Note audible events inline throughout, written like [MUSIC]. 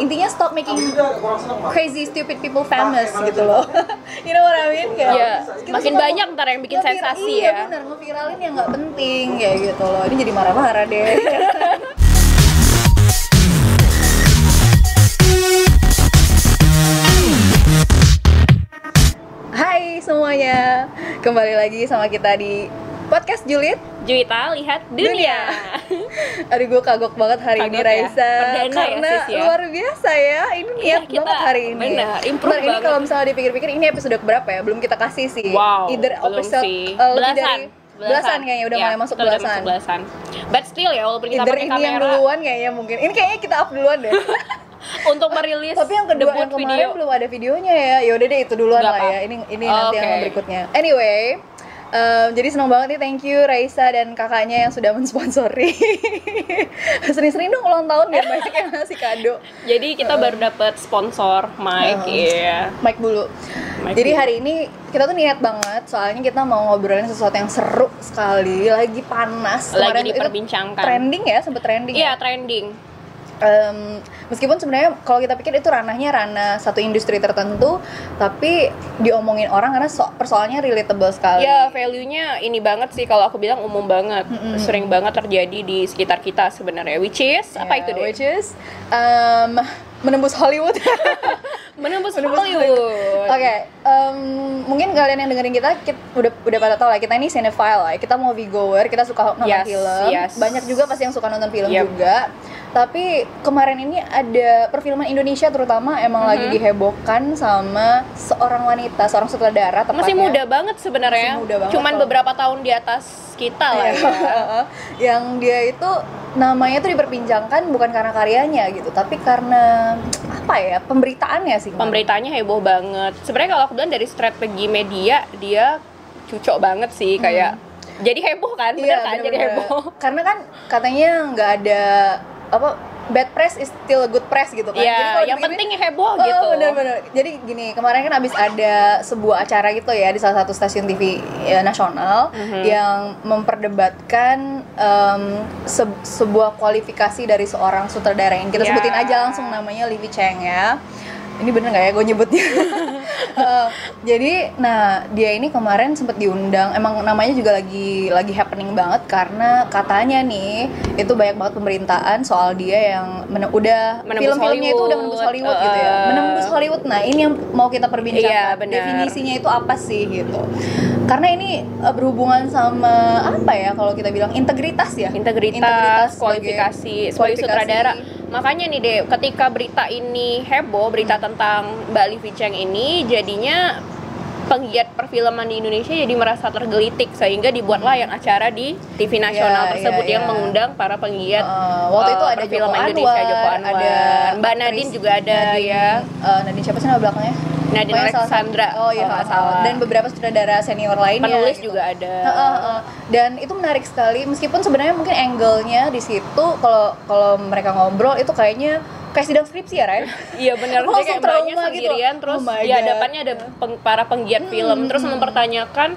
intinya stop making crazy stupid people famous gitu loh. [LAUGHS] You know what I mean? Kayak kita makin banyak ntar yang bikin sensasi iya, ya. bener ngeviralin yang nggak penting kayak gitu loh. Ini jadi marah-marah deh. [LAUGHS] Hai semuanya, kembali lagi sama kita di podcast Julid. Juwita lihat dunia. [LAUGHS] Aduh gue kagok banget hari ini Kagok ya? Raisa Perdana ya, Karena sis, ya? luar biasa ya Ini Iya, niat kita banget hari ini benar, improve Ini kalau misalnya dipikir-pikir ini episode berapa ya? Belum kita kasih sih Wow, Either belum episode sih. eh, lebih belasan. dari Belasan kayaknya udah Ya, mulai masuk kita udah belasan belasan. But still ya walaupun kita Either pakai ini yang kamera duluan kayaknya mungkin Ini kayaknya kita up duluan deh [LAUGHS] untuk merilis Tapi yang kedua yang kemarin video. belum ada videonya ya Yaudah deh itu duluan Nggak lah ya apa. Ini ini nanti yang Oke. berikutnya Anyway em, jadi senang banget nih thank you Raisa dan kakaknya yang sudah mensponsori [LAUGHS] Sering-sering dong ulang tahun biar banyak yang ngasih kado Jadi kita baru dapat sponsor mic, Uh-huh. iya. Mike dulu. Mic Jadi dulu. hari ini kita tuh niat banget soalnya kita mau ngobrolin sesuatu yang seru sekali, lagi panas. Lagi Kemarin tuh itu diperbincangkan. Trending ya, sempet trending. Iya, ya. trending. Em, meskipun sebenarnya kalau kita pikir itu ranahnya ranah satu industri tertentu, tapi diomongin orang karena so- persoalannya relatable sekali. Ya, value-nya ini banget sih kalau aku bilang umum banget. Mm-mm. Sering banget terjadi di sekitar kita sebenarnya. Which is apa Ya, itu deh? Which is em, menembus Hollywood. [LAUGHS] Menembus, Hollywood. Oke, em, mungkin kalian yang dengerin kita, kita udah udah pada tahu lah kita ini cinephile lah. ya. Kita mau goer, kita suka nonton Yes, film. yes. Banyak juga pasti yang suka nonton film Yep. juga. Tapi kemarin ini ada perfilman Indonesia terutama emang lagi Mhm. dihebohkan sama seorang wanita, seorang sutradara tepatnya. Masih muda banget sebenarnya. Muda banget Cuman kalau- beberapa tahun di atas kita lah Iya. ya. yang dia itu namanya tuh diperbincangkan bukan karena karyanya gitu, tapi karena apa ya pemberitaannya sih. Pemberitaannya heboh banget. Sebenarnya kalau aku bilang dari strategi media dia cucok banget sih kayak jadi heboh kan, bener kan? Jadi Hmm. bener-bener. heboh. Karena kan katanya nggak ada apa bad press is still a good press gitu kan. Jadi Iya, kalau yang begini- penting heboh Oh, gitu. bener-bener. Jadi gini, kemarin kan abis ada sebuah acara gitu ya di salah satu stasiun TV ya, nasional Mhm. yang memperdebatkan em, se- sebuah kualifikasi dari seorang sutradara yang kita Ya. sebutin aja langsung namanya Livi Cheng ya. Ini bener nggak ya gue nyebutnya? [LAUGHS] Eh, jadi, nah dia ini kemarin sempat diundang. Emang namanya juga lagi lagi happening banget karena katanya nih itu banyak banget pemberitaan soal dia yang men- udah Menembus film-filmnya itu udah menembus Hollywood, Hollywood gitu ya. eh. Menembus Hollywood. Nah, ini yang mau kita perbincangkan. Iya. Definisinya itu apa sih gitu. Karena ini eh, berhubungan sama apa ya kalau kita bilang integritas ya. integritas, sebagai kualifikasi sebagai kualifikasi. sutradara. Makanya nih deh, ketika berita ini heboh, berita tentang Mbak Livi Cheng ini jadinya penggiat perfilman di Indonesia jadi merasa tergelitik sehingga dibuatlah yang acara di TV nasional Iya, tersebut iya, yang iya. mengundang para penggiat Eh, waktu itu eh, ada Joko perfilman Anwar, Indonesia, Joko Anwar, ada Mbak Nadine juga ada Nadine, ya. eh, Nadine siapa sih nama belakangnya? Nadine Pokoknya salah Alexandra, Oh iya, nggak salah. dan beberapa sutradara senior lainnya. penulis gitu. juga ada. Heeh, heeh. Dan itu menarik sekali meskipun sebenarnya mungkin angle-nya di situ kalau kalau mereka ngobrol itu kayaknya kayak sidang skripsi ya, Ray? [LAUGHS] Iya benar, kayak trauma gitu. sendirian terus Oh di God. hadapannya ada peng- para penggiat film terus mempertanyakan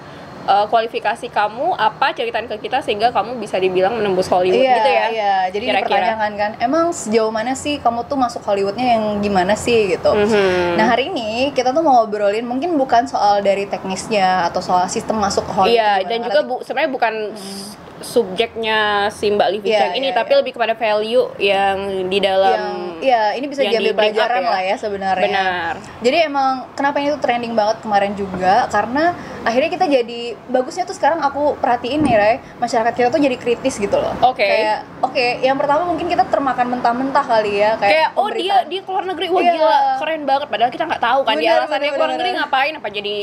eh, kualifikasi kamu apa ceritain ke kita sehingga kamu bisa dibilang menembus Hollywood iya, gitu ya. Iya, jadi Kira-kira. dipertanyakan kan, emang sejauh mana sih kamu tuh masuk Hollywoodnya yang gimana sih gitu. Mhm. Nah hari ini kita tuh mau ngobrolin mungkin bukan soal dari teknisnya atau soal sistem masuk ke Hollywood. Iya, dan juga bu, sebenarnya bukan s- subjeknya si Mbak Livi Cheng ini, iya, tapi iya. lebih kepada value yang di dalam yang iya ini bisa diambil di pelajaran ya. lah ya sebenarnya. Benar. Jadi emang kenapa ini tuh trending banget kemarin juga karena akhirnya kita jadi bagusnya tuh sekarang aku perhatiin nih Ray, masyarakat kita tuh jadi kritis gitu loh. Oke. Kayak oke, yang pertama mungkin kita termakan mentah-mentah kali ya kayak, kayak oh dia dia keluar negeri wah Iya. gila keren banget padahal kita nggak tahu kan dia Benar, alasannya benar, keluar negeri ngapain apa jadi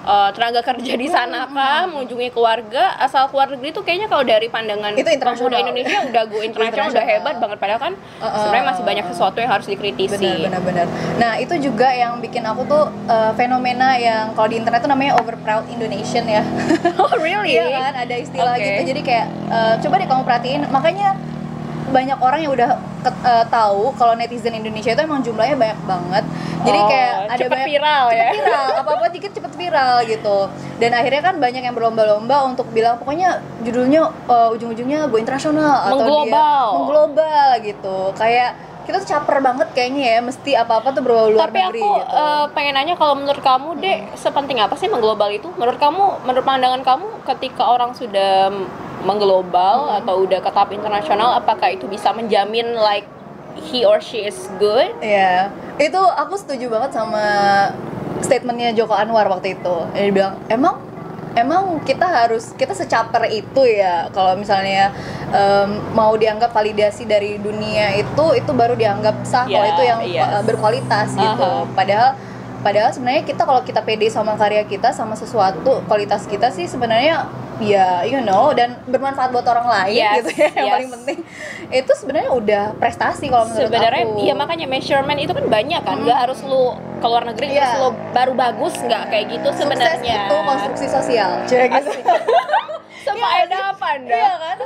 eh, tenaga kerja di sana kah mengunjungi keluarga asal keluar negeri tuh kayaknya kalau dari pandangan Itu internasional. pemuda Indonesia udah go [LAUGHS] internasional udah hebat banget padahal kan Uh-uh. sebenarnya masih banyak sesuatu yang harus dikritisi. Benar benar benar. Nah itu juga yang bikin aku tuh eh, fenomena yang kalau di internet tuh namanya over proud Indonesian ya. [LAUGHS] Oh really? Iya kan? Ada istilah Oke. gitu. Jadi kayak eh, coba deh kamu perhatiin. Makanya banyak orang yang udah ke- eh, tahu kalau netizen Indonesia itu emang jumlahnya banyak banget. Jadi Oh, kayak ada cepet banyak viral cepet ya. viral. Apa apa dikit cepet viral gitu. Dan akhirnya kan banyak yang berlomba-lomba untuk bilang pokoknya judulnya eh, ujung-ujungnya go internasional atau dia Mengglobal. mengglobal gitu. Kayak kita tuh caper banget kayaknya ya mesti apa apa tuh berbau luar Tapi negeri aku gitu. eh, pengen nanya kalau menurut kamu deh sepenting apa sih mengglobal itu? Menurut kamu, menurut pandangan kamu ketika orang sudah mengglobal atau udah ke tahap internasional, apakah itu bisa menjamin like he or she is good? Iya, itu aku setuju banget sama statementnya Joko Anwar waktu itu. Dia bilang emang emang kita harus kita secaper itu ya kalau misalnya em, mau dianggap validasi dari dunia itu itu baru dianggap sah kalau Ya, itu yang yes. uh, berkualitas gitu. Aha. Padahal padahal sebenarnya kita kalau kita pede sama karya kita sama sesuatu kualitas kita sih sebenarnya ya you know dan bermanfaat buat orang lain Yes, gitu ya yang yes. paling penting itu sebenarnya udah prestasi kalau menurut Sebenarnya aku. iya makanya measurement itu kan banyak kan, nggak harus lu ke luar negeri Iya. terus lu baru bagus nggak kayak gitu sebenarnya. itu konstruksi sosial. Cek gitu. Sefaedah apa anda? Iya kan,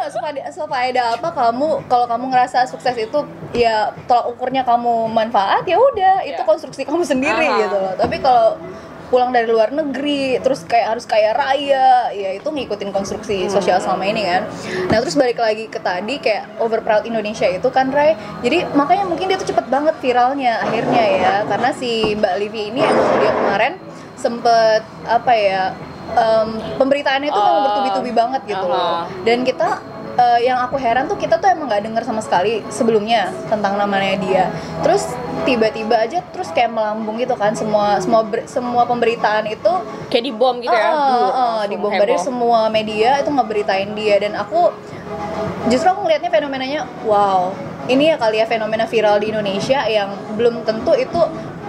sefaedah, apa kamu kalau kamu ngerasa sukses itu ya tolak ukurnya kamu manfaat ya udah itu Iya. konstruksi kamu [LAUGHS] sendiri Aha. gitu loh. Tapi kalau pulang dari luar negeri terus kayak harus kaya raya ya itu ngikutin konstruksi sosial selama ini kan nah terus balik lagi ke tadi kayak over proud Indonesia itu kan Ray jadi makanya mungkin dia tuh cepet banget viralnya akhirnya ya karena si Mbak Livi ini emang dia kemarin sempet apa ya em, pemberitaannya itu memang Oh, bertubi-tubi banget gitu loh. aha. dan kita eh, yang aku heran tuh kita tuh emang nggak dengar sama sekali sebelumnya tentang namanya dia. Terus tiba-tiba aja terus kayak melambung gitu kan semua semua ber- semua pemberitaan itu Kayak di bom gitu ya? Ah, ah, Duh, ah, langsung dibombardir semua media itu ngeberitain dia. Dan aku justru aku ngelihatnya fenomenanya wow ini ya kali ya fenomena viral di Indonesia yang belum tentu itu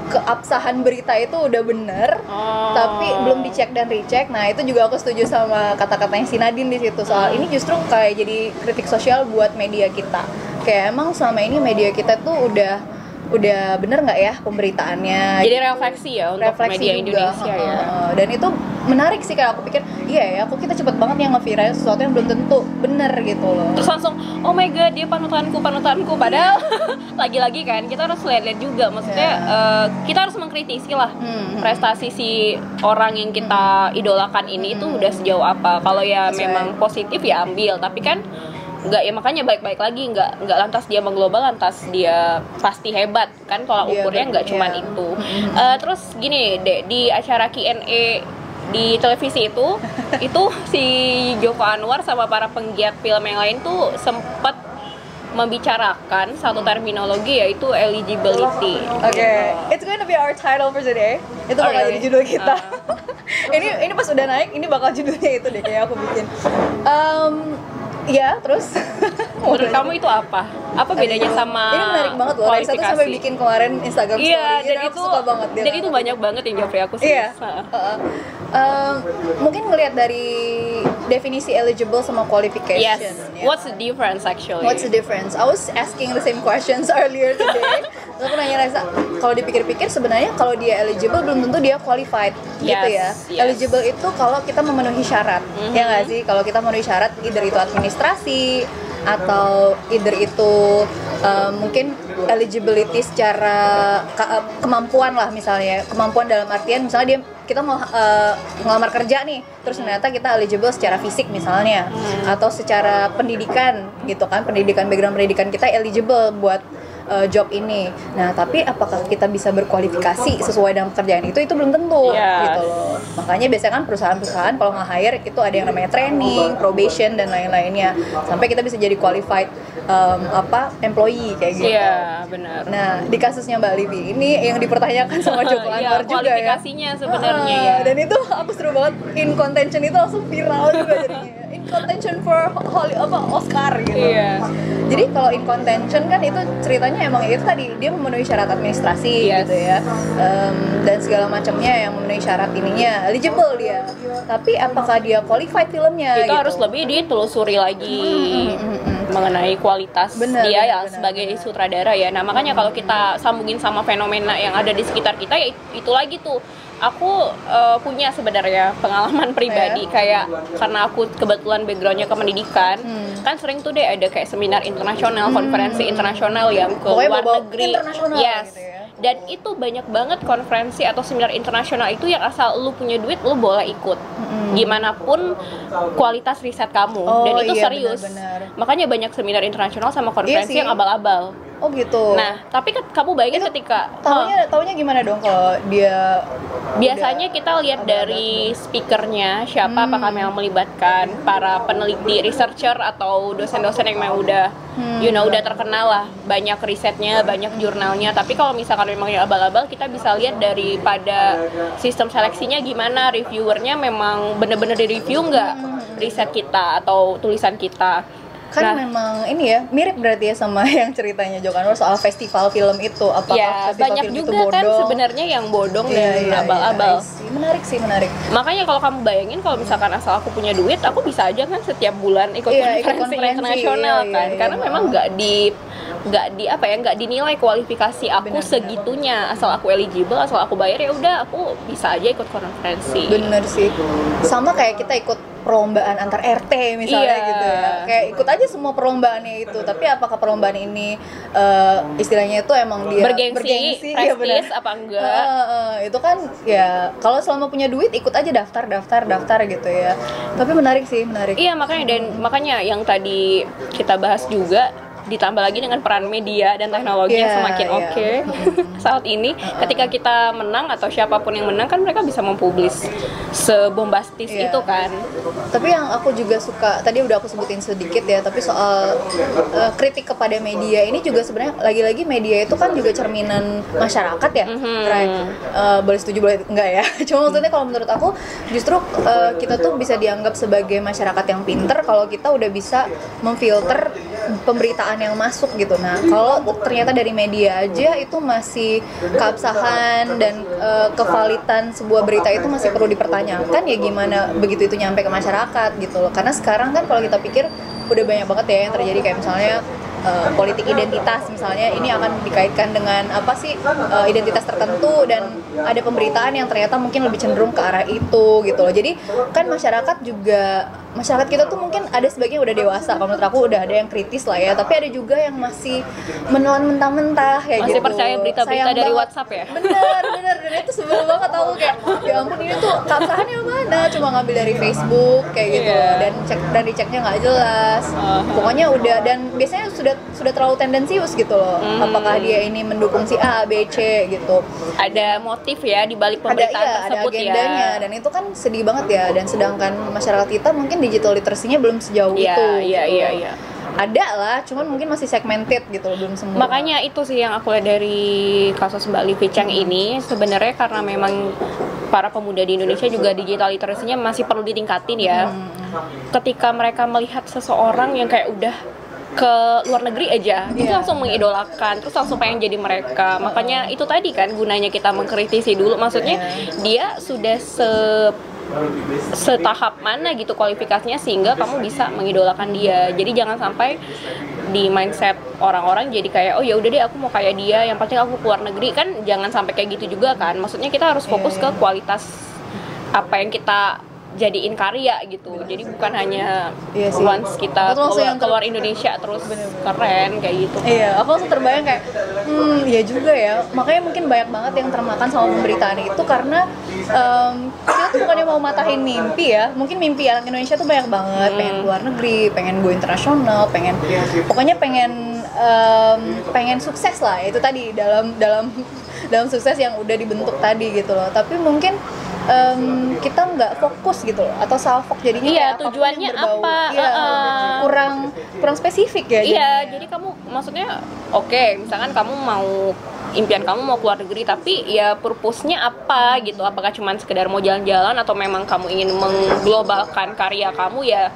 keabsahan berita itu udah bener Oh. tapi belum dicek dan recheck. Nah itu juga aku setuju sama kata-katanya si Nadine di situ. Soal ini justru kayak jadi kritik sosial buat media kita. Kayak emang selama ini media kita tuh udah udah bener nggak ya pemberitaannya Jadi refleksi ya untuk refleksi media juga. Indonesia ya. Dan itu menarik sih kayak aku pikir iya ya kok kita cepet banget yang ngeviral sesuatu yang belum tentu bener gitu loh Terus langsung, oh my god dia panutanku, panutanku. Padahal [LAUGHS] lagi-lagi kan kita harus lihat-lihat juga. Maksudnya Ya. eh, kita harus mengkritisi lah Hmm. prestasi si orang yang kita idolakan ini itu udah sejauh apa. Kalau ya That's memang positif ya ambil. Tapi kan nggak ya makanya baik-baik lagi nggak nggak lantas dia mengglobal lantas dia pasti hebat kan kalau Iya, ukurnya nggak cuman itu Eh, terus gini deh di acara Q&A di televisi itu [LAUGHS] itu si Joko Anwar sama para penggiat film yang lain tuh sempat membicarakan satu terminologi yaitu eligibility. Oke, it's going to be our title for today. Itu Oh, bakal really? jadi judul kita. Ah. [LAUGHS] ini ini pas udah naik, ini bakal judulnya itu deh kayak aku bikin. Um, ya, terus. Menurut kamu itu apa? Apa bedanya sama Ini menarik banget loh. Raisa tuh sampai bikin kemarin Instagram story. Iya, dan itu suka banget dia. dan itu banyak banget yang japri aku sih. Iya. Heeh. Um, mungkin ngelihat dari definisi eligible sama qualification. Yes. ya. What's the difference actually? What's the difference? I was asking the same questions [LAUGHS] earlier today. Aku nanya Reza, kalau dipikir-pikir sebenarnya kalau dia eligible belum tentu dia qualified gitu ya. Yes, yes. Eligible itu kalau kita memenuhi syarat, Mhm. ya nggak sih? Kalau kita memenuhi syarat, either itu administrasi atau either itu um, mungkin eligibility secara ke- uh, kemampuan lah misalnya kemampuan dalam artian misalnya dia kita mau uh, ngelamar kerja nih terus ternyata kita eligible secara fisik misalnya atau secara pendidikan gitu kan pendidikan background pendidikan kita eligible buat uh, job ini nah tapi apakah kita bisa berkualifikasi sesuai dengan pekerjaan itu itu belum tentu Yes. gitu loh makanya biasanya kan perusahaan-perusahaan kalau nggak hire itu ada yang namanya training probation dan lain-lainnya sampai kita bisa jadi qualified um, apa employee kayak gitu Iya, benar. Nah, di kasusnya Mbak Livi ini yang dipertanyakan sama [LAUGHS] Joko Anwar juga ya. kualifikasinya sebenarnya Ah, ya. Dan itu aku seru banget in contention itu langsung viral juga jadinya. Contention for Holly apa Oscar gitu. Iya. Jadi kalau in contention kan itu ceritanya emang itu tadi dia memenuhi syarat administrasi Yes. gitu ya. Em, dan segala macamnya yang memenuhi syarat ininya eligible dia. Tapi apakah dia qualified filmnya itu gitu. harus lebih ditelusuri lagi mengenai kualitas Bener, dia bener, ya bener, sebagai sutradara ya. Nah makanya kalau kita sambungin sama fenomena yang ada di sekitar kita ya it- itu lagi tuh. Aku eh, punya sebenarnya pengalaman [LAUGHS] pribadi kayak karena aku kebetulan backgroundnya ke pendidikan, Hmm. kan sering tuh deh ada kayak seminar internasional, konferensi internasional yang ke Pokoknya luar negeri. Yes. gitu ya. Dan itu banyak banget konferensi atau seminar internasional itu yang asal lu punya duit lu boleh ikut. Gimana pun kualitas riset kamu Oh, dan itu iya, serius. benar-benar. Makanya banyak seminar internasional sama konferensi Iya sih. yang abal-abal. Oh gitu. Nah, tapi ke- kamu bayangin Itu ketika Taunya taunya gimana dong kalau dia Biasanya kita lihat dari speakernya siapa Hmm. apakah memang melibatkan para peneliti, researcher atau dosen-dosen yang memang udah Hmm. you know udah terkenal lah, banyak risetnya, banyak jurnalnya. Tapi kalau misalkan memang yang abal-abal kita bisa lihat daripada sistem seleksinya gimana, reviewernya memang bener-bener di review nggak Hmm. riset kita atau tulisan kita. Kan Nah, memang ini ya mirip berarti ya sama [LAUGHS] yang ceritanya Joko Anwar soal festival film itu apakah ya festival banyak film itu juga kan bodong? sebenarnya yang bodong Iya, dan iya, iya, abal-abal. See. menarik sih menarik Makanya kalau kamu bayangin kalau misalkan asal aku punya duit, aku bisa aja kan setiap bulan ikut ikut konferensi, konferensi, internasional iya, kan. iya, Karena iya. memang nggak di nggak di apa ya nggak dinilai kualifikasi aku benar. segitunya asal aku eligible asal aku bayar ya udah aku bisa aja ikut konferensi bener sih sama kayak kita ikut perlombaan antar RT misalnya Iya. gitu ya. Kayak ikut aja semua perlombaannya itu. Tapi apakah perlombaan ini eh, istilahnya itu emang dia bergengsi, ya benar prestis apa enggak? Eh, eh, itu kan ya kalau selama punya duit ikut aja daftar daftar daftar gitu ya. Tapi menarik sih menarik. Iya makanya dan makanya yang tadi kita bahas juga ditambah lagi dengan peran media dan teknologi yang Iya, semakin iya. oke [LAUGHS] saat ini ketika kita menang atau siapa pun yang menang kan mereka bisa mempublis sebombastis Iya. itu kan tapi yang aku juga suka tadi udah aku sebutin sedikit ya tapi soal eh, kritik kepada media ini juga sebenarnya lagi-lagi media itu kan juga cerminan masyarakat ya Mhm. Ray. Eh, boleh setuju boleh enggak ya [LAUGHS] cuma maksudnya kalau menurut aku justru eh, kita tuh bisa dianggap sebagai masyarakat yang pinter kalau kita udah bisa memfilter pemberitaan yang masuk gitu. Nah kalau ternyata dari media aja itu masih keabsahan dan eh, kevalitan sebuah berita itu masih perlu dipertanyakan ya gimana begitu itu nyampe ke masyarakat gitu loh. Karena sekarang kan kalau kita pikir udah banyak banget ya yang terjadi kayak misalnya eh, politik identitas. Misalnya ini akan dikaitkan dengan apa sih eh, identitas tertentu dan ada pemberitaan yang ternyata mungkin lebih cenderung ke arah itu gitu loh. Jadi kan masyarakat juga masyarakat kita tuh mungkin ada sebagian udah dewasa. Kalau menurut aku udah ada yang kritis lah ya. Tapi ada juga yang masih menelan mentah-mentah kayak masih gitu. percaya berita-berita dari banget. WhatsApp ya? Bener bener. Dan itu sebel banget aku kayak ya ampun ini tuh keabsahannya mana? Cuma ngambil dari Facebook kayak gitu. Loh dan cek dan diceknya nggak jelas. Uh-huh. pokoknya udah dan biasanya sudah sudah terlalu tendensius gitu loh. Hmm. apakah dia ini mendukung si A B C gitu. Ada motif ya di balik ada pemberitaan iya ada tersebut agendanya. Ya dan itu kan sedih banget ya. Dan sedangkan masyarakat kita mungkin digital literacy-nya belum sejauh Iya, itu iya, gitu. iya, iya. ada lah cuman mungkin masih segmented gitu loh belum semua. Makanya itu sih yang aku lihat dari kasus Mbak Livi Chang ini. Sebenarnya karena memang para pemuda di Indonesia juga digital literasinya masih perlu ditingkatin ya. Hmm. ketika mereka melihat seseorang yang kayak udah ke luar negeri aja. Itu Iya. langsung mengidolakan terus langsung pengen jadi mereka. Makanya itu tadi kan gunanya kita mengkritisi dulu. Maksudnya dia sudah se setahap mana gitu kualifikasinya sehingga kamu bisa mengidolakan dia. Jadi jangan sampai di mindset orang-orang jadi kayak oh ya udah deh aku mau kayak dia. Yang penting aku keluar negeri. Kan jangan sampai kayak gitu juga kan. Maksudnya kita harus fokus ke kualitas apa yang kita jadiin karya gitu jadi bukan hanya Iya sih. once kita keluar, yang ter- keluar Indonesia terus keren kayak gitu Iya, aku langsung terbayang kayak, hmm, ya juga ya. Makanya mungkin banyak banget yang termakan sama pemberitaan itu karena em, kita tuh bukannya mau matahin mimpi ya. Mungkin mimpi anak Indonesia tuh banyak banget, pengen keluar negeri, pengen go internasional, pengen, pokoknya pengen em, pengen sukses lah. Itu tadi dalam dalam [LAUGHS] dalam sukses yang udah dibentuk tadi gitu loh. Tapi mungkin em, kita nggak fokus gitu loh, atau salfok jadinya Iya, tujuannya berbau. apa? Iya, Uh-uh. kurang kurang spesifik ya. Iya, jadinya. jadi kamu maksudnya oke, misalkan kamu mau impian kamu mau keluar negeri tapi ya purpose-nya apa gitu? Apakah cuma sekedar mau jalan-jalan atau memang kamu ingin mengglobalkan karya kamu ya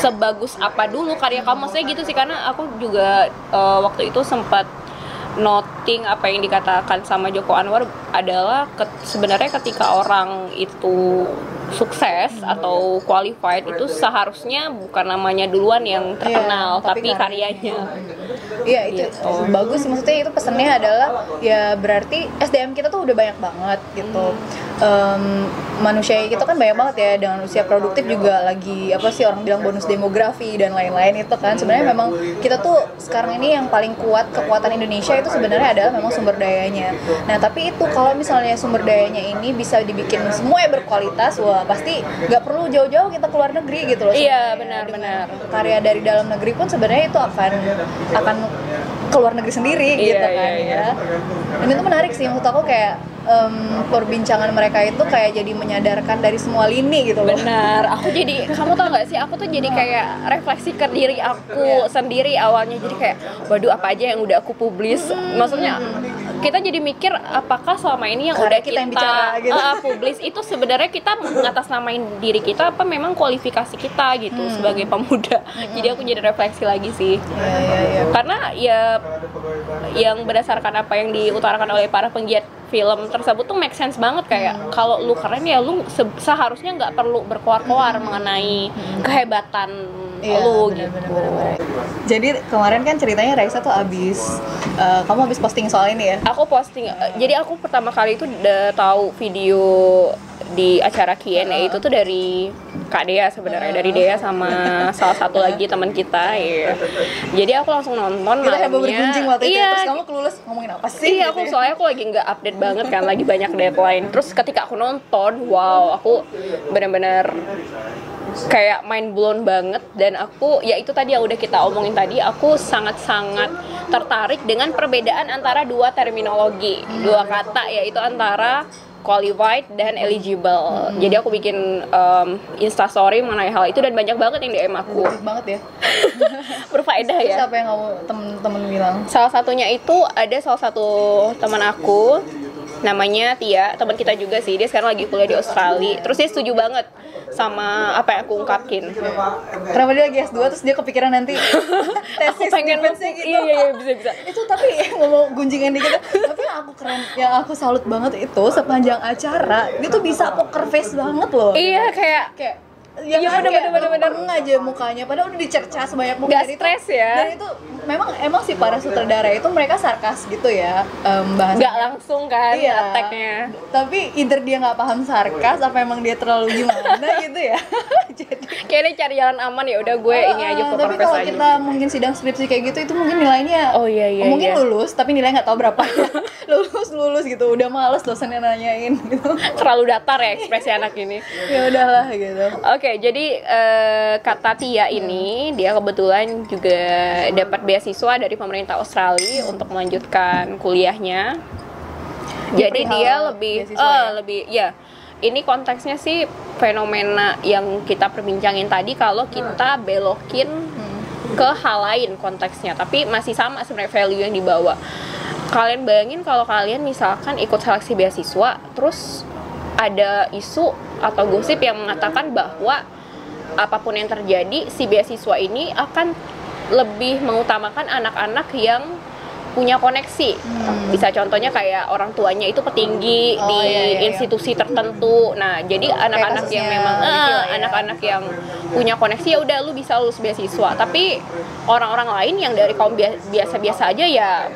sebagus apa dulu karya kamu maksudnya gitu sih karena aku juga eh, waktu itu sempat noting apa yang dikatakan sama Joko Anwar adalah ke- sebenarnya ketika orang itu sukses atau qualified itu seharusnya bukan namanya duluan yang terkenal Iya, tapi tapi, karyanya. Iya itu Gitu. bagus sih maksudnya itu pesannya adalah ya berarti SDM kita tuh udah banyak banget gitu. Em, manusia kita kan banyak banget ya dengan usia produktif juga lagi apa sih orang bilang bonus demografi dan lain-lain itu kan sebenarnya memang kita tuh sekarang ini yang paling kuat kekuatan Indonesia itu sebenarnya adalah memang sumber dayanya. Nah tapi itu kalau misalnya sumber dayanya ini bisa dibikin semua yang berkualitas wah pasti nggak perlu jauh-jauh kita keluar negeri gitu loh. Iya, sebenarnya. benar, Dengan benar. karya dari dalam negeri pun sebenarnya itu akan akan ke luar negeri sendiri Iya, gitu kan iya, iya. ya. Dan itu menarik sih maksud aku kayak em, perbincangan mereka itu kayak jadi menyadarkan dari semua lini gitu loh. Benar, aku jadi kamu tau gak sih, aku tuh jadi kayak refleksi ke diri aku Iya. sendiri awalnya. Jadi kayak, waduh apa aja yang udah aku publis, maksudnya kita jadi mikir apakah selama ini yang Karya udah kita kita, yang bicara, gitu. uh, publis itu sebenarnya kita ngatasnamain diri kita apa memang kualifikasi kita gitu Hmm. sebagai pemuda. Jadi aku jadi refleksi lagi sih. Iya, iya, iya. Karena ya yang berdasarkan apa yang diutarakan oleh para penggiat film tersebut tuh make sense banget kayak kalau lu keren ya lu se- seharusnya nggak perlu berkoar-koar mengenai kehebatan Iya, lu bener, gitu. bener, bener, bener. Jadi kemarin kan ceritanya Raisa tuh abis eh, kamu habis posting soal ini ya? Aku posting, eh, jadi aku pertama kali itu udah tahu video di acara Q&A itu tuh dari Kak Dea sebenarnya dari Dea sama salah satu lagi teman kita ya. Jadi aku langsung nonton Kita heboh bergunjing waktu itu Iya, terus kamu kelulus ngomongin apa sih? Iya, gitu aku ya. soalnya aku lagi nggak update banget kan, lagi banyak deadline. Terus ketika aku nonton, wow, aku benar-benar kayak mind blown banget dan aku ya itu tadi yang udah kita omongin tadi aku sangat-sangat tertarik dengan perbedaan antara dua terminologi dua kata yaitu antara qualified dan eligible. Jadi aku bikin um, instastory mengenai hal itu dan banyak banget yang DM aku. Positif banget ya. [LAUGHS] berfaedah ya. apa yang kamu temen-temen bilang? salah satunya itu ada salah satu teman aku namanya Tia teman kita juga sih. Dia sekarang lagi kuliah di Australia. Terus dia setuju banget sama apa yang aku ungkapin. Kenapa dia lagi S2 terus dia kepikiran nanti [LAUGHS] aku tesis pengen defense-nya gitu. iya iya iya, bisa bisa. [LAUGHS] Itu tapi ngomong gunjingan dikit tapi yang aku keren yang aku salut banget itu sepanjang acara dia tuh bisa poker face banget loh. Iya kayak kayak ya Iya, kan, bener, kayak bener, aja mukanya. Padahal udah dicerca sebanyak mungkin itu- stres ya. dan itu memang emang sih para sutradara itu mereka sarkas gitu ya um, bahasa nggak langsung kan Iya. attack-nya. Tapi either dia nggak paham sarkas apa emang dia terlalu gimana [LAUGHS] gitu ya. [LAUGHS] Jadi kayaknya cari jalan aman ya udah gue ini aja poker tapi kalau aja kita mungkin sidang skripsi kayak gitu itu mungkin nilainya Oh, iya, iya, mungkin iya. lulus tapi nilai nggak tahu berapa. [LAUGHS] Lulus lulus gitu udah males dosennya nanyain. Gitu terlalu datar ya ekspresi anak ini. Ya udahlah gitu. Oke, jadi eh, kata Tia ini dia kebetulan juga dapat beasiswa dari pemerintah Australia untuk melanjutkan kuliahnya. Jadi dia lebih eh, ya? lebih ya. Ini konteksnya sih fenomena yang kita perbincangin tadi kalau kita belokin ke hal lain konteksnya, tapi masih sama sebenarnya value yang dibawa. Kalian bayangin kalau kalian misalkan ikut seleksi beasiswa, terus ada isu atau gosip yang mengatakan bahwa apa pun yang terjadi, si beasiswa ini akan lebih mengutamakan anak-anak yang punya koneksi. Bisa contohnya kayak orang tuanya itu petinggi Oh, di iya, iya, iya. institusi tertentu. Nah, jadi anak-anak yang memang Vivi eh, ya. anak-anak yang punya koneksi ya udah lu bisa lulus beasiswa. Tapi orang-orang lain yang dari kaum bia- biasa-biasa aja ya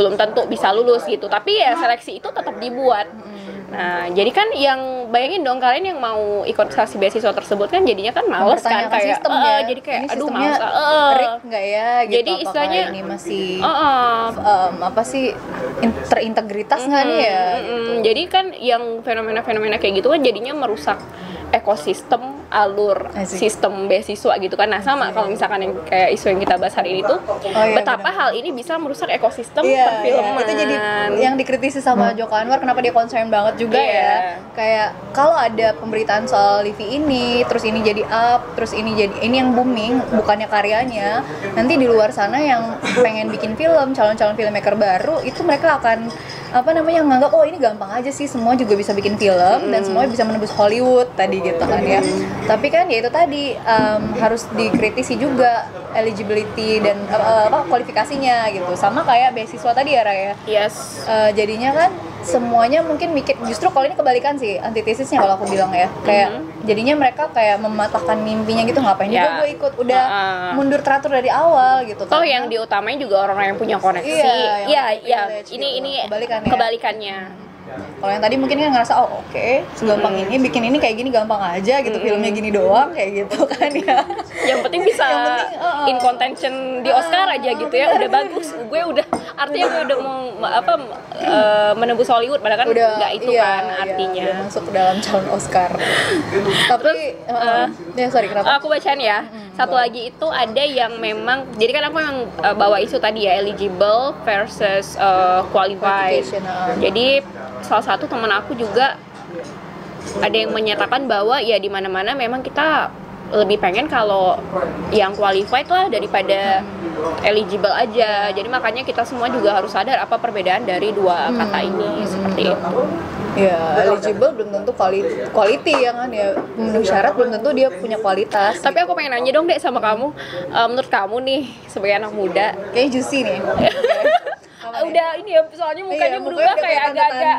belum tentu bisa lulus gitu. Tapi ya seleksi itu tetap dibuat. Nah, jadi kan yang bayangin dong kalian yang mau ikut seleksi beasiswa tersebut kan jadinya kan males kan kayak sistem ya. jadi kayak Ini aduh males eh, eh. rig nggak ya gitu Jadi istilahnya ini masih eh. em, apa sih in- terintegritas nggak nih ya Mm, gitu. Jadi kan yang fenomena-fenomena kayak gitu kan jadinya merusak ekosistem alur Asik. sistem beasiswa gitu kan. Nah, sama kalau misalkan yang kayak isu yang kita bahas hari ini tuh iya, betapa hal ini bisa merusak ekosistem Iya, perfilman. iya, itu jadi yang dikritisi sama Joko Anwar kenapa dia concern banget juga Iya. ya. Kayak kalau ada pemberitaan soal Livi ini, terus ini jadi up, terus ini jadi ini yang booming, bukannya karyanya. Nanti di luar sana yang pengen bikin film, calon-calon filmmaker baru itu mereka akan apa namanya nganggap oh ini gampang aja sih semua juga bisa bikin film dan semuanya bisa menembus Hollywood tadi gitu kan ya. Tapi kan ya itu tadi em, harus dikritisi juga eligibility dan eh, apa kualifikasinya gitu. Sama kayak beasiswa tadi ya Raya. Yes. Eh, jadinya kan semuanya mungkin mikir justru kalau ini kebalikan sih antitesisnya kalau aku bilang ya kayak jadinya mereka kayak mematahkan mimpinya gitu ngapain juga Ya. gue ikut udah Ah. mundur teratur dari awal gitu Toh yang diutamain juga orang-orang yang punya koneksi. Iya, Iya, iya. Ini gitu. ini Kebalikan ya. kebalikannya. Kalau yang tadi mungkin kan ngerasa oh oke segampang Hmm. ini bikin ini kayak gini gampang aja gitu filmnya gini doang kayak gitu [LAUGHS] kan ya Yang penting bisa Yang penting, uh-uh. in contention di Oscar aja gitu ya. Udah bagus. Gue udah artinya gue udah mau apa eh, menembus Hollywood padahal kan udah nggak itu iya, kan iya, artinya udah masuk ke dalam calon Oscar tapi uh, ya sorry kenapa aku bacain ya satu lagi itu ada yang memang jadi kan aku yang eh, bawa isu tadi ya eligible versus eh, qualified ah. jadi salah satu teman aku juga ada yang menyatakan bahwa ya di mana-mana memang kita lebih pengen kalau yang qualified lah daripada eligible aja. Jadi makanya kita semua juga harus sadar apa perbedaan dari dua kata ini seperti itu. ya eligible belum tentu quality, quality ya kan ya memenuhi syarat belum tentu dia punya kualitas Tapi aku pengen nanya dong dek sama kamu, Eh, menurut kamu nih sebagai anak muda, kayaknya juicy nih? [LAUGHS] udah ini. ya soalnya mukanya Iya, berubah kayak agak-agak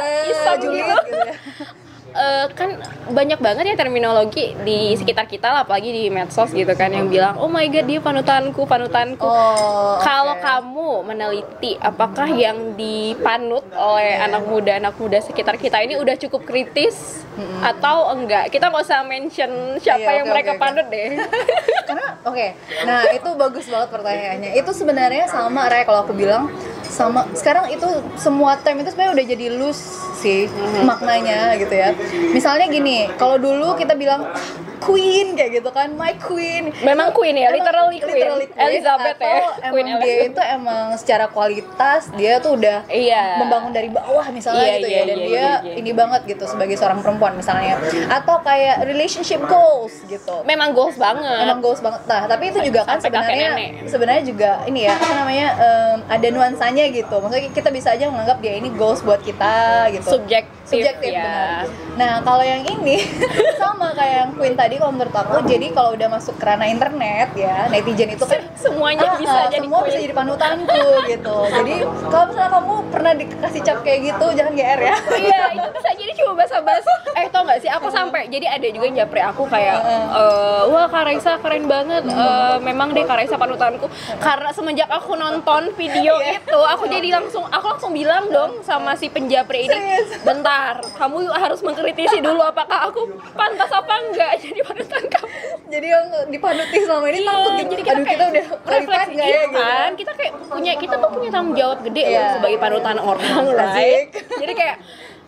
julid gitu. gitu ya. [LAUGHS] Eh, kan banyak banget ya terminologi di sekitar kita lah apalagi di medsos gitu kan yang bilang oh my god dia panutanku panutanku. Oh kalau kamu meneliti apakah yang dipanut oleh anak muda anak muda sekitar kita ini udah cukup kritis atau enggak? Kita nggak usah mention siapa Iya, yang oke, mereka oke. panut deh. [LAUGHS] Karena oke nah itu bagus banget pertanyaannya. Itu sebenarnya sama Ray kalau aku bilang sama sekarang itu semua term itu sebenarnya udah jadi loose sih maknanya gitu ya. Misalnya gini kalau dulu kita bilang queen kayak gitu kan my queen. Memang queen ya, Emang literally queen. literally Elizabeth ya, atau [LAUGHS] Queen emang dia Elizabeth. itu emang secara kualitas dia tuh udah Iya. membangun dari bawah misalnya Iya, gitu iya, ya dan iya, dia iya, iya. ini banget gitu sebagai seorang perempuan misalnya. Atau kayak relationship goals gitu. Memang goals banget. Emang goals banget. Nah tapi itu juga kan Sampai sebenarnya sebenarnya juga ini ya apa namanya em, ada nuansanya gitu. Maksudnya kita bisa aja menganggap dia ini goals buat kita gitu subject subjektif, subjektif ya benar. Nah kalau yang ini [LAUGHS] sama kayak yang Queen tadi kalau menurut aku jadi kalau udah masuk ke ranah internet ya netizen itu kan semuanya ah, bisa ah, jadi semua queen. bisa jadi panutanku gitu. Jadi kalau misalnya kamu pernah dikasih cap kayak gitu jangan GR ya. Iya, itu bisa jadi cuma basa-basi. Eh, tau gak sih, aku sampai jadi ada juga yang japri aku kayak, eh, wah Kak Raisa keren banget. Eh, memang deh Kak Raisa panutanku. Karena semenjak aku nonton video itu, aku jadi langsung, aku langsung bilang dong sama si penjapri ini, Serius? Kamu harus mengkritisi dulu apakah aku pantas apa enggak jadi panutan kamu. jadi yang dipanuti selama ini takut gitu. jadi Aduh kita udah refleksi ya iya gitu. kan kita kayak punya kita tuh punya tanggung jawab gede loh Iya. sebagai panutan orang right jadi kayak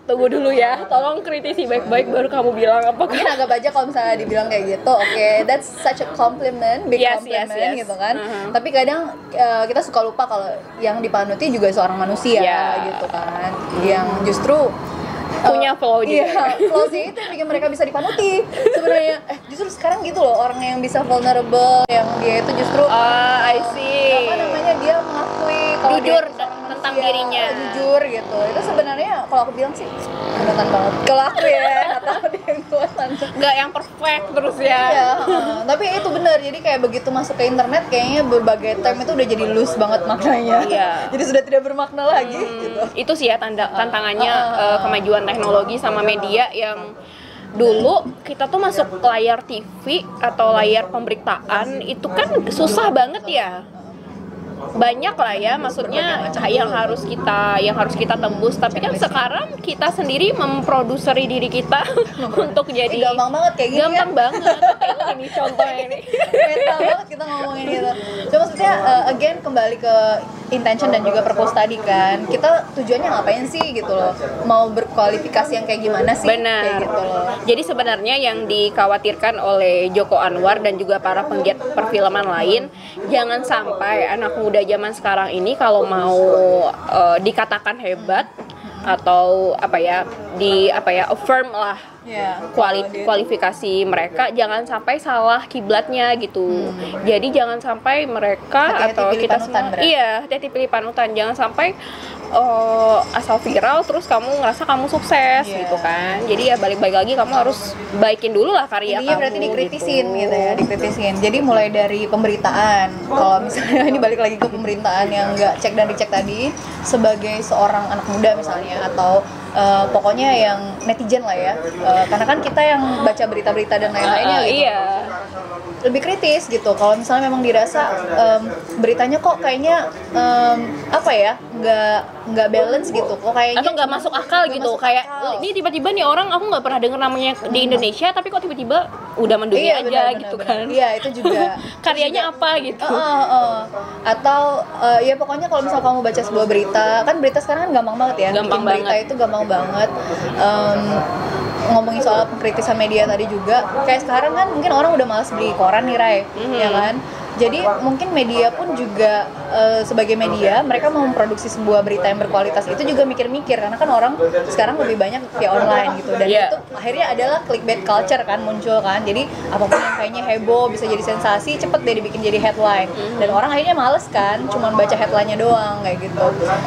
tunggu dulu ya tolong kritisi baik-baik baru kamu bilang apa Mungkin agak baja kalau misalnya dibilang kayak gitu, oke, that's such a compliment, big Yes, yes, compliment yes. gitu kan. Mhm. Tapi kadang eh, kita suka lupa kalau yang dipanuti juga seorang manusia Yeah. gitu kan, yang justru Punya flaw juga. Iya, flaw sih itu yang bikin mereka bisa dipanuti. Sebenarnya, eh justru sekarang gitu loh orang yang bisa vulnerable, yang dia itu justru ah I see apa namanya dia mengakui kalau Jujur tentang manusia, dirinya. jujur gitu itu sebenarnya kalau aku bilang sih panutan banget kalau aku ya [LAUGHS] nggak tahu yang kuatan nggak yang perfect terus ya Iya, heeh. tapi itu benar. Jadi kayak begitu masuk ke internet kayaknya berbagai term itu udah jadi loose banget maknanya. Iya. [LAUGHS] jadi sudah tidak bermakna lagi gitu. itu sih ya tanda tantangannya Ah, ah, eh, kemajuan teknologi sama media yang dulu kita tuh masuk layar TV atau layar pemberitaan itu kan susah banget ya banyak lah ya maksudnya yang harus kita yang harus kita tembus tapi kan sekarang kita sendiri memproduseri diri kita [LAUGHS] untuk Eh, jadi gampang banget kayak gini gampang ya. banget [LAUGHS] Kayak ini [LAUGHS] contohnya ini Meta banget kita ngomongin gitu. Cuma maksudnya uh, again kembali ke intention dan juga purpose tadi kan. Kita tujuannya ngapain sih gitu loh. Mau berkualifikasi yang kayak gimana sih? Kayak Benar. gitu loh. Jadi sebenarnya yang dikhawatirkan oleh Joko Anwar dan juga para penggiat perfilman lain, jangan sampai anak muda zaman sekarang ini kalau mau eh, dikatakan hebat atau apa ya di apa ya affirm lah Iya. kuali- kualifikasi mereka jangan sampai salah kiblatnya gitu. Jadi jangan sampai mereka Hati-hati atau pilih kita semua berarti. iya hati-hati pilih panutan jangan sampai eh, asal viral terus kamu ngerasa kamu sukses Iya. gitu kan. Jadi ya balik-balik lagi kamu harus baikin dulu lah karya Intinya kamu. berarti dikritisin gitu. gitu. ya, dikritisin. Jadi mulai dari pemberitaan. Kalau misalnya [LAUGHS] ini balik lagi ke pemberitaan yang nggak cek dan dicek tadi, sebagai seorang anak muda misalnya atau eh, pokoknya yang netizen lah ya. Eh, karena kan kita yang baca berita-berita dan lain-lainnya Eh, gitu. iya. lebih kritis gitu kalau misalnya memang dirasa em, beritanya kok kayaknya em, apa ya nggak nggak balance gitu kok kayaknya atau nggak masuk akal gitu masuk kayak akal. ini tiba-tiba nih orang aku nggak pernah denger namanya di Indonesia tapi kok tiba-tiba udah mendunia Iya, aja benar, benar, gitu benar. kan iya [LAUGHS] itu juga karyanya apa gitu Uh, uh, uh. atau uh, ya pokoknya kalau misal kamu baca sebuah berita kan berita sekarang kan gampang banget ya Gampang Bikin berita banget. itu gampang banget Um, ngomongin soal pengkritisan media tadi juga kayak sekarang kan mungkin orang udah malas beli koran nih Ray Mhm. ya kan jadi mungkin media pun juga uh, sebagai media mereka mau memproduksi sebuah berita yang berkualitas. Itu juga mikir-mikir karena kan orang sekarang lebih banyak via online gitu. Dan Iya. itu akhirnya adalah clickbait culture kan muncul kan. Jadi apa pun yang kayaknya heboh bisa jadi sensasi cepet deh dibikin jadi headline. Dan orang akhirnya males kan cuman baca headline-nya doang kayak gitu.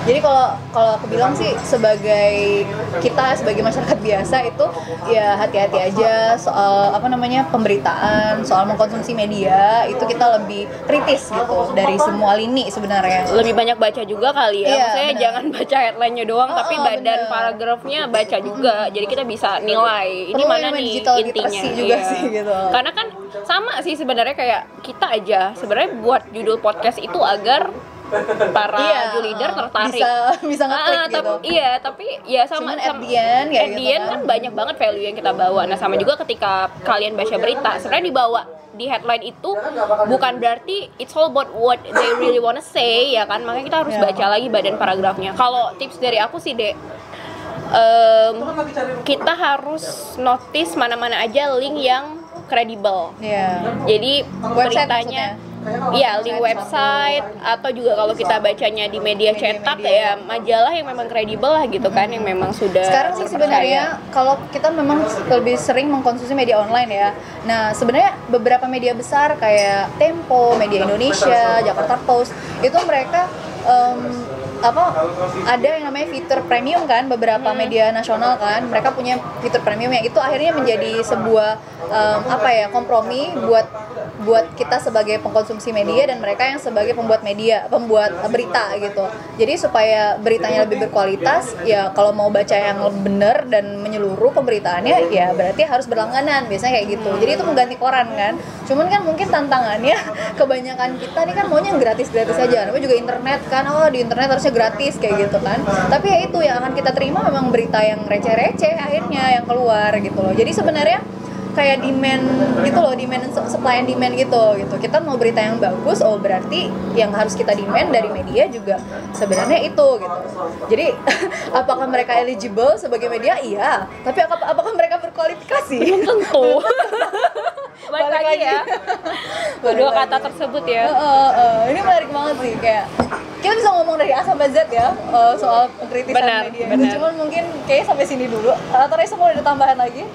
Jadi kalau kalau aku bilang sih sebagai kita sebagai masyarakat biasa itu ya hati-hati aja soal apa namanya pemberitaan soal mengkonsumsi media itu kita lebih kritis gitu dari semua lini sebenarnya lebih banyak baca juga kali ya Iya, maksudnya benar. jangan baca headline-nya doang Oh, tapi oh, badan paragrafnya baca juga jadi kita bisa nilai ini Perlu mana nih intinya juga Iya. sih, gitu. karena kan sama sih sebenarnya kayak kita aja sebenarnya buat judul podcast itu agar para Iya, uh, tertarik. Bisa- bisa ngeklik Ah, tapi- gitu. iya tapi ya sama Cuman at sama- the end, at the gitu end kan. kan banyak banget value yang kita bawa. Nah sama juga ketika kalian baca berita sebenarnya dibawa di headline itu bukan berarti it's all about what they really wanna say ya kan? Makanya kita harus Iya. baca lagi badan paragrafnya. Kalau tips dari aku sih dek em, kita harus notice mana-mana aja link yang kredibel. Ya jadi Website beritanya Iya, link website atau juga kalau kita bacanya di media cetak ya majalah yang memang kredibel lah gitu kan yang memang sudah sekarang sih sebenarnya kalau kita memang lebih sering mengkonsumsi media online ya. Nah sebenarnya beberapa media besar kayak Tempo, Media Indonesia, Jakarta Post itu mereka em, apa ada yang namanya fitur premium kan beberapa media nasional kan mereka punya fitur premium yang itu akhirnya menjadi sebuah em, apa ya kompromi buat buat kita sebagai pengkonsumsi media dan mereka yang sebagai pembuat media pembuat berita gitu. Jadi supaya beritanya lebih berkualitas ya kalau mau baca yang benar dan menyeluruh pemberitaannya ya berarti harus berlangganan biasanya kayak gitu. Jadi itu mengganti koran kan. Cuman kan mungkin tantangannya [LAUGHS] kebanyakan kita nih kan maunya yang gratis-gratis aja. Namanya juga internet kan. Oh di internet harusnya gratis kayak gitu kan. Tapi ya itu yang akan kita terima memang berita yang receh-receh akhirnya yang keluar gitu loh. Jadi sebenarnya kayak demand gitu loh demand and supply and demand gitu gitu. Kita mau berita yang bagus oh berarti yang harus kita demand dari media juga sebenarnya itu gitu. Jadi [LAUGHS] apakah mereka eligible sebagai media? Iya. Tapi apakah, apakah mereka berkualifikasi? Tentu. [LAUGHS] Balik Balik lagi lagi. ya. [LAUGHS] Kedua kata tersebut ya. Eh, eh, eh, ini menarik banget sih kayak kita bisa ngomong dari A sampai Z ya eh, soal pengkritisan Benar, media benar. cuman mungkin kayaknya sampai sini dulu. Atau Reza mau ada tambahan lagi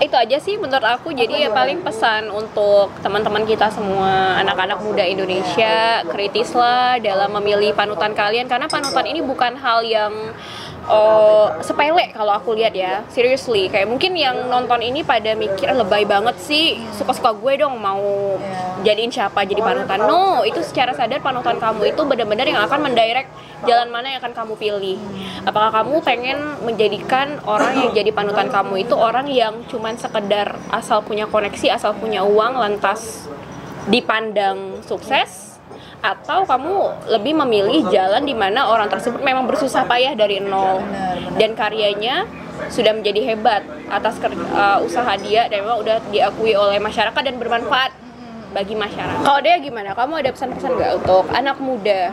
itu aja sih menurut aku. Jadi ya paling pesan untuk teman-teman kita semua anak-anak muda Indonesia kritislah dalam memilih panutan kalian. Karena panutan ini bukan hal yang eh, sepele kalau aku lihat ya seriously. Kayak mungkin yang nonton ini pada mikir "Ah, lebay banget sih suka-suka gue dong mau Iya. jadiin siapa jadi panutan. No itu secara sadar panutan kamu itu benar-benar yang akan mendirect jalan mana yang akan kamu pilih. Apakah kamu pengen menjadikan orang yang jadi panutan kamu itu orang yang cuman sekedar asal punya koneksi asal punya uang lantas dipandang sukses atau kamu lebih memilih jalan di mana orang tersebut memang bersusah payah dari nol dan karyanya sudah menjadi hebat atas ker- uh, usaha dia dan memang udah diakui oleh masyarakat dan bermanfaat bagi masyarakat. Kalau dia gimana? Kamu ada pesan-pesan nggak untuk anak muda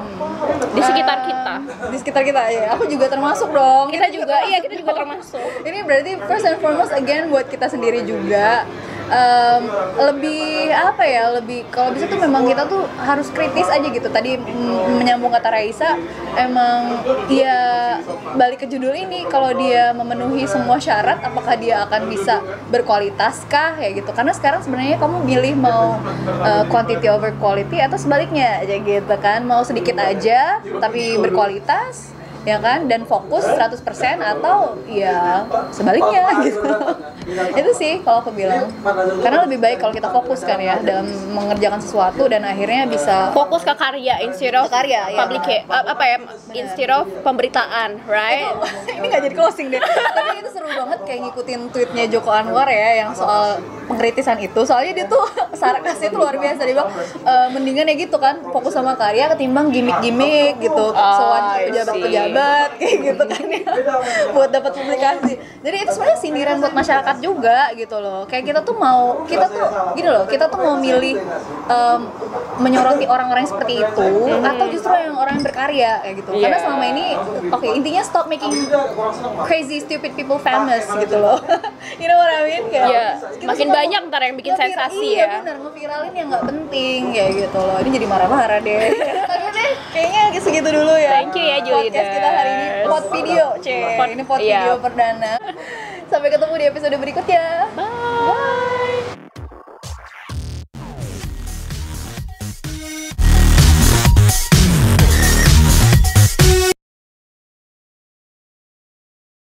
di sekitar kita? di sekitar kita ya aku juga termasuk dong Kita juga, iya kita juga termasuk. ini berarti first and foremost again buat kita sendiri juga Em, lebih apa ya lebih kalau bisa tuh memang kita tuh harus kritis aja gitu. Tadi menyambung kata Raisa emang ya balik ke judul ini kalau dia memenuhi semua syarat apakah dia akan bisa berkualitas kah kayak gitu. Karena sekarang sebenarnya kamu milih mau uh, quantity over quality atau sebaliknya aja gitu kan. Mau sedikit aja tapi berkualitas ya kan? Dan fokus 100% atau ya sebaliknya gitu. [LAUGHS] Itu sih kalau aku bilang. Karena lebih baik kalau kita fokus kan ya dalam mengerjakan sesuatu dan akhirnya bisa Fokus ke karya instead of karya, iya. public apa ya instead of pemberitaan, right? [LAUGHS] ini nggak jadi closing deh. Tapi itu seru banget kayak ngikutin tweetnya Joko Anwar ya yang soal pengkritisan itu. Soalnya dia tuh [LAUGHS] sarkasnya tuh luar biasa. Dia bilang "E, mendingan ya gitu kan fokus sama karya ketimbang gimmick-gimmick gitu. Ah, soal pejabat-pejabat ribet kayak gitu kan ya. Buat dapat publikasi. Jadi itu sebenarnya sindiran buat masyarakat juga gitu loh. Kayak kita tuh mau kita tuh gini loh kita tuh mau milih em, menyoroti orang-orang yang seperti itu atau justru yang orang yang berkarya kayak gitu. Karena Iya. selama ini oke intinya stop making crazy stupid people famous gitu loh. [LAUGHS] you know what I mean? Kayak kita makin banyak ntar yang bikin sensasi iya, ya. bener ngeviralin yang nggak penting kayak gitu loh. Ini jadi marah-marah deh. [LAUGHS] Kayaknya segitu dulu ya. Thank you ya, Juliders. Kita hari ini pot video c ini pot iya. video perdana sampai ketemu di episode berikutnya Bye.